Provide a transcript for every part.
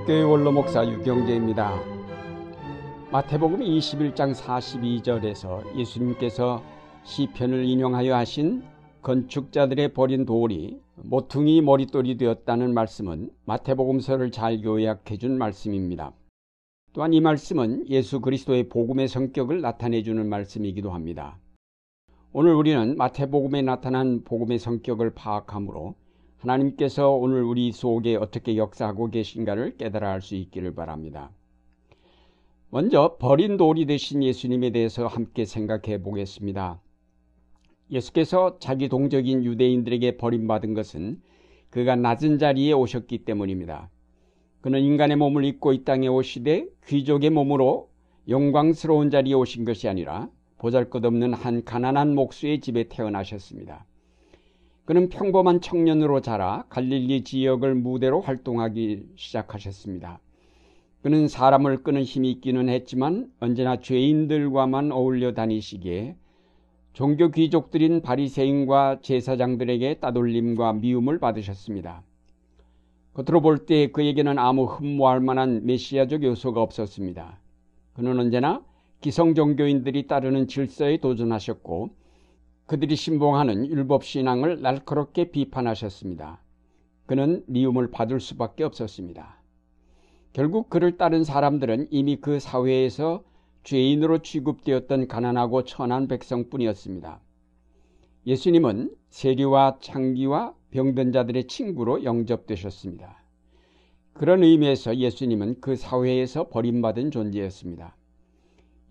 성동교회 원로 목사 유경재입니다. 마태복음 21장 42절에서 예수님께서 시편을 인용하여 하신 건축자들의 버린 돌이 모퉁이 머릿돌이 되었다는 말씀은 마태복음서를 잘 요약해 준 말씀입니다. 또한 이 말씀은 예수 그리스도의 복음의 성격을 나타내 주는 말씀이기도 합니다. 오늘 우리는 마태복음에 나타난 복음의 성격을 파악하므로 하나님께서 오늘 우리 속에 어떻게 역사하고 계신가를 깨달아 알 수 있기를 바랍니다. 먼저 버린 돌이 되신 예수님에 대해서 함께 생각해 보겠습니다. 예수께서 자기 동적인 유대인들에게 버림받은 것은 그가 낮은 자리에 오셨기 때문입니다. 그는 인간의 몸을 입고 이 땅에 오시되 귀족의 몸으로 영광스러운 자리에 오신 것이 아니라 보잘것없는 한 가난한 목수의 집에 태어나셨습니다. 그는 평범한 청년으로 자라 갈릴리 지역을 무대로 활동하기 시작하셨습니다. 그는 사람을 끄는 힘이 있기는 했지만 언제나 죄인들과만 어울려 다니시기에 종교 귀족들인 바리새인과 제사장들에게 따돌림과 미움을 받으셨습니다. 겉으로 볼 때 그에게는 아무 흠모할 만한 메시아적 요소가 없었습니다. 그는 언제나 기성 종교인들이 따르는 질서에 도전하셨고 그들이 신봉하는 율법 신앙을 날카롭게 비판하셨습니다. 그는 미움을 받을 수밖에 없었습니다. 결국 그를 따른 사람들은 이미 그 사회에서 죄인으로 취급되었던 가난하고 천한 백성뿐이었습니다. 예수님은 세리와 창기와 병든 자들의 친구로 영접되셨습니다. 그런 의미에서 예수님은 그 사회에서 버림받은 존재였습니다.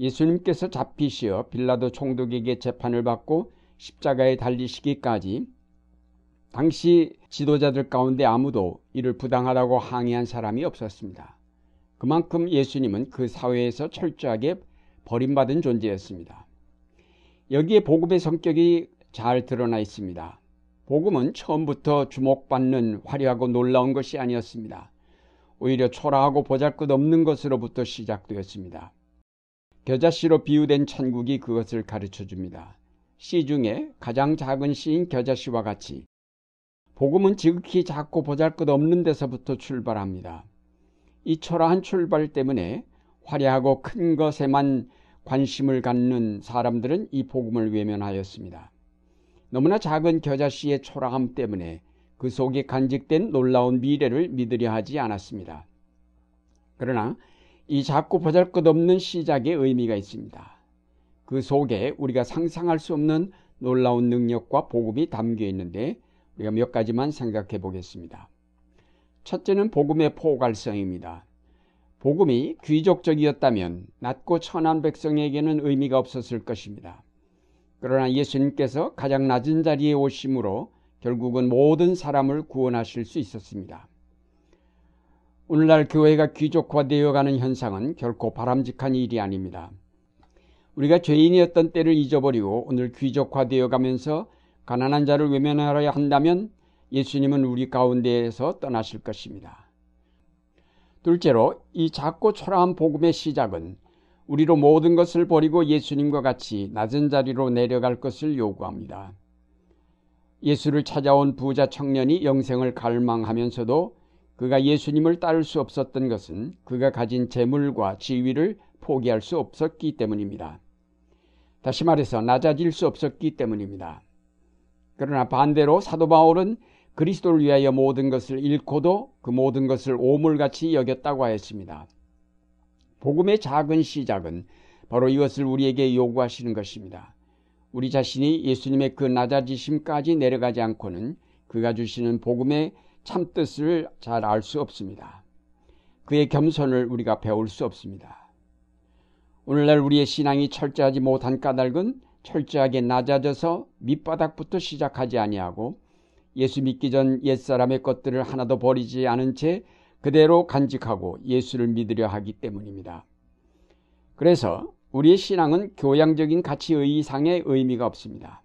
예수님께서 잡히시어 빌라도 총독에게 재판을 받고 십자가에 달리시기까지 당시 지도자들 가운데 아무도 이를 부당하다고 항의한 사람이 없었습니다. 그만큼 예수님은 그 사회에서 철저하게 버림받은 존재였습니다. 여기에 복음의 성격이 잘 드러나 있습니다. 복음은 처음부터 주목받는 화려하고 놀라운 것이 아니었습니다. 오히려 초라하고 보잘것 없는 것으로부터 시작되었습니다. 겨자씨로 비유된 천국이 그것을 가르쳐 줍니다. 씨 중에 가장 작은 씨인 겨자씨와 같이 복음은 지극히 작고 보잘것없는 데서부터 출발합니다. 이 초라한 출발 때문에 화려하고 큰 것에만 관심을 갖는 사람들은 이 복음을 외면하였습니다. 너무나 작은 겨자씨의 초라함 때문에 그 속에 간직된 놀라운 미래를 믿으려 하지 않았습니다. 그러나 이 작고 보잘것없는 시작에 의미가 있습니다. 그 속에 우리가 상상할 수 없는 놀라운 능력과 복음이 담겨 있는데 우리가 몇 가지만 생각해 보겠습니다. 첫째는 복음의 포괄성입니다. 복음이 귀족적이었다면 낮고 천한 백성에게는 의미가 없었을 것입니다. 그러나 예수님께서 가장 낮은 자리에 오심으로 결국은 모든 사람을 구원하실 수 있었습니다. 오늘날 교회가 귀족화되어 가는 현상은 결코 바람직한 일이 아닙니다. 우리가 죄인이었던 때를 잊어버리고 오늘 귀족화되어 가면서 가난한 자를 외면하려 한다면 예수님은 우리 가운데에서 떠나실 것입니다. 둘째로 이 작고 초라한 복음의 시작은 우리로 모든 것을 버리고 예수님과 같이 낮은 자리로 내려갈 것을 요구합니다. 예수를 찾아온 부자 청년이 영생을 갈망하면서도 그가 예수님을 따를 수 없었던 것은 그가 가진 재물과 지위를 포기할 수 없었기 때문입니다. 다시 말해서 낮아질 수 없었기 때문입니다. 그러나 반대로 사도 바울은 그리스도를 위하여 모든 것을 잃고도 그 모든 것을 오물같이 여겼다고 하였습니다. 복음의 작은 시작은 바로 이것을 우리에게 요구하시는 것입니다. 우리 자신이 예수님의 그 낮아지심까지 내려가지 않고는 그가 주시는 복음의 참뜻을 잘 알 수 없습니다. 그의 겸손을 우리가 배울 수 없습니다. 오늘날 우리의 신앙이 철저하지 못한 까닭은 철저하게 낮아져서 밑바닥부터 시작하지 아니하고 예수 믿기 전 옛사람의 것들을 하나도 버리지 않은 채 그대로 간직하고 예수를 믿으려 하기 때문입니다. 그래서 우리의 신앙은 교양적인 가치의 이상의 의미가 없습니다.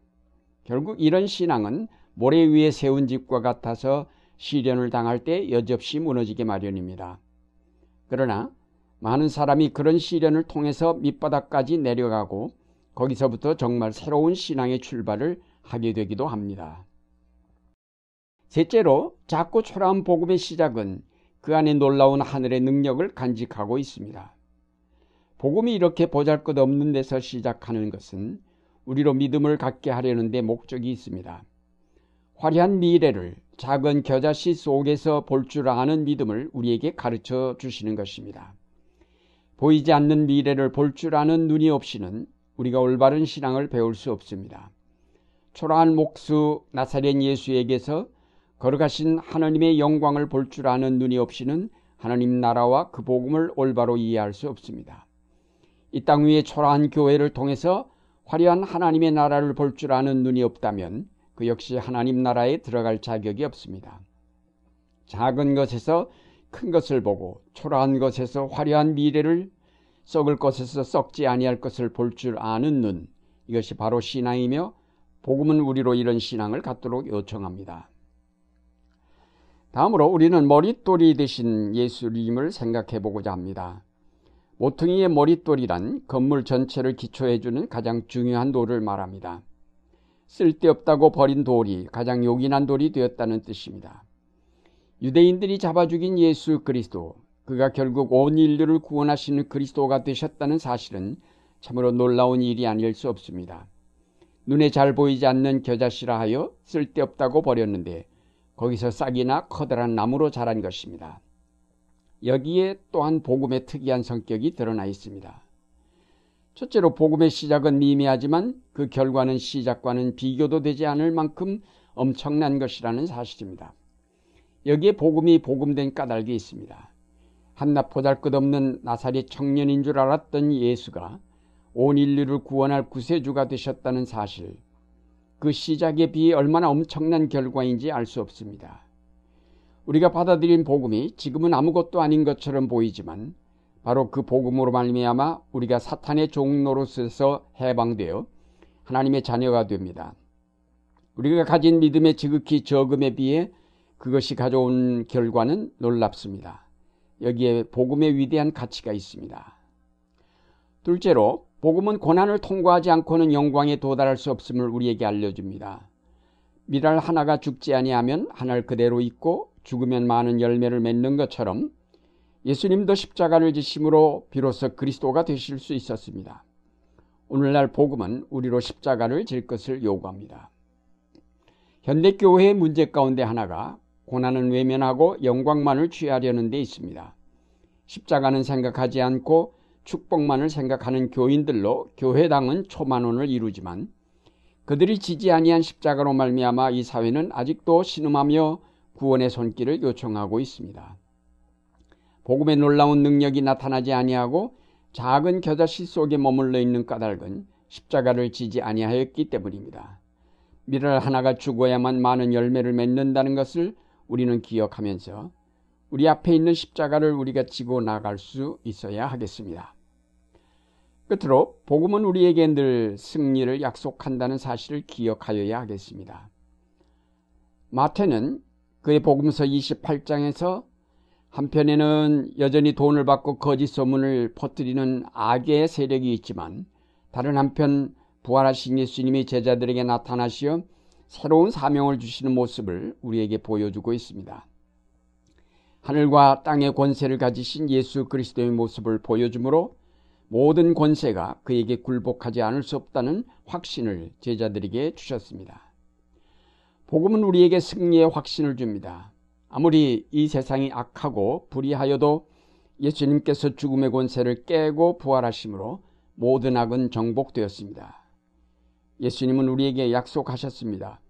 결국 이런 신앙은 모래 위에 세운 집과 같아서 시련을 당할 때 여접시 무너지게 마련입니다. 그러나 많은 사람이 그런 시련을 통해서 밑바닥까지 내려가고 거기서부터 정말 새로운 신앙의 출발을 하게 되기도 합니다. 셋째로 작고 초라한 복음의 시작은 그 안에 놀라운 하늘의 능력을 간직하고 있습니다. 복음이 이렇게 보잘 것 없는 데서 시작하는 것은 우리로 믿음을 갖게 하려는 데 목적이 있습니다. 화려한 미래를 작은 겨자씨 속에서 볼 줄 아는 믿음을 우리에게 가르쳐 주시는 것입니다. 보이지 않는 미래를 볼 줄 아는 눈이 없이는 우리가 올바른 신앙을 배울 수 없습니다. 초라한 목수 나사렛 예수에게서 걸어가신 하나님의 영광을 볼 줄 아는 눈이 없이는 하나님 나라와 그 복음을 올바로 이해할 수 없습니다. 이 땅 위에 초라한 교회를 통해서 화려한 하나님의 나라를 볼 줄 아는 눈이 없다면 그 역시 하나님 나라에 들어갈 자격이 없습니다. 작은 것에서 큰 것을 보고 초라한 것에서 화려한 미래를 썩을 것에서 썩지 아니할 것을 볼 줄 아는 눈 이것이 바로 신앙이며 복음은 우리로 이런 신앙을 갖도록 요청합니다. 다음으로 우리는 머릿돌이 되신 예수님을 생각해 보고자 합니다. 모퉁이의 머릿돌이란 건물 전체를 기초해 주는 가장 중요한 돌을 말합니다. 쓸데없다고 버린 돌이 가장 요긴한 돌이 되었다는 뜻입니다. 유대인들이 잡아 죽인 예수 그리스도, 그가 결국 온 인류를 구원하시는 그리스도가 되셨다는 사실은 참으로 놀라운 일이 아닐 수 없습니다. 눈에 잘 보이지 않는 겨자씨라 하여 쓸데없다고 버렸는데 거기서 싹이나 커다란 나무로 자란 것입니다. 여기에 또한 복음의 특이한 성격이 드러나 있습니다. 첫째로 복음의 시작은 미미하지만 그 결과는 시작과는 비교도 되지 않을 만큼 엄청난 것이라는 사실입니다. 여기에 복음이 복음된 까닭이 있습니다. 한낱 보잘것없는 나사렛 청년인 줄 알았던 예수가 온 인류를 구원할 구세주가 되셨다는 사실, 그 시작에 비해 얼마나 엄청난 결과인지 알 수 없습니다. 우리가 받아들인 복음이 지금은 아무것도 아닌 것처럼 보이지만 바로 그 복음으로 말미암아 우리가 사탄의 종로로서 해방되어 하나님의 자녀가 됩니다. 우리가 가진 믿음의 지극히 적음에 비해 그것이 가져온 결과는 놀랍습니다. 여기에 복음의 위대한 가치가 있습니다. 둘째로 복음은 고난을 통과하지 않고는 영광에 도달할 수 없음을 우리에게 알려줍니다. 미랄 하나가 죽지 아니하면 하늘 그대로 있고 죽으면 많은 열매를 맺는 것처럼 예수님도 십자가를 지심으로 비로소 그리스도가 되실 수 있었습니다. 오늘날 복음은 우리로 십자가를 질 것을 요구합니다. 현대교회의 문제 가운데 하나가 고난은 외면하고 영광만을 취하려는 데 있습니다. 십자가는 생각하지 않고 축복만을 생각하는 교인들로 교회당은 초만원을 이루지만 그들이 지지 아니한 십자가로 말미암아 이 사회는 아직도 신음하며 구원의 손길을 요청하고 있습니다. 복음의 놀라운 능력이 나타나지 아니하고 작은 겨자씨 속에 머물러 있는 까닭은 십자가를 지지 아니하였기 때문입니다. 미랄 하나가 죽어야만 많은 열매를 맺는다는 것을 우리는 기억하면서 우리 앞에 있는 십자가를 우리가 지고 나갈 수 있어야 하겠습니다. 끝으로 복음은 우리에게 늘 승리를 약속한다는 사실을 기억하여야 하겠습니다. 마태는 그의 복음서 28장에서 한편에는 여전히 돈을 받고 거짓 소문을 퍼뜨리는 악의 세력이 있지만 다른 한편 부활하신 예수님이 제자들에게 나타나시어 새로운 사명을 주시는 모습을 우리에게 보여주고 있습니다. 하늘과 땅의 권세를 가지신 예수 그리스도의 모습을 보여주므로 모든 권세가 그에게 굴복하지 않을 수 없다는 확신을 제자들에게 주셨습니다. 복음은 우리에게 승리의 확신을 줍니다. 아무리 이 세상이 악하고 불의하여도 예수님께서 죽음의 권세를 깨고 부활하심으로 모든 악은 정복되었습니다. 예수님은 우리에게 약속하셨습니다.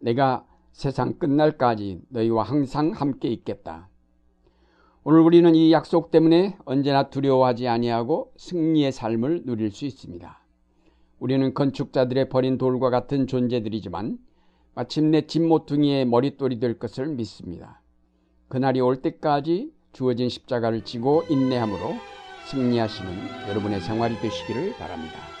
내가 세상 끝날까지 너희와 항상 함께 있겠다. 오늘 우리는 이 약속 때문에 언제나 두려워하지 아니하고 승리의 삶을 누릴 수 있습니다. 우리는 건축자들의 버린 돌과 같은 존재들이지만 마침내 진모퉁이의 머릿돌이 될 것을 믿습니다. 그날이 올 때까지 주어진 십자가를 지고 인내함으로 승리하시는 여러분의 생활이 되시기를 바랍니다.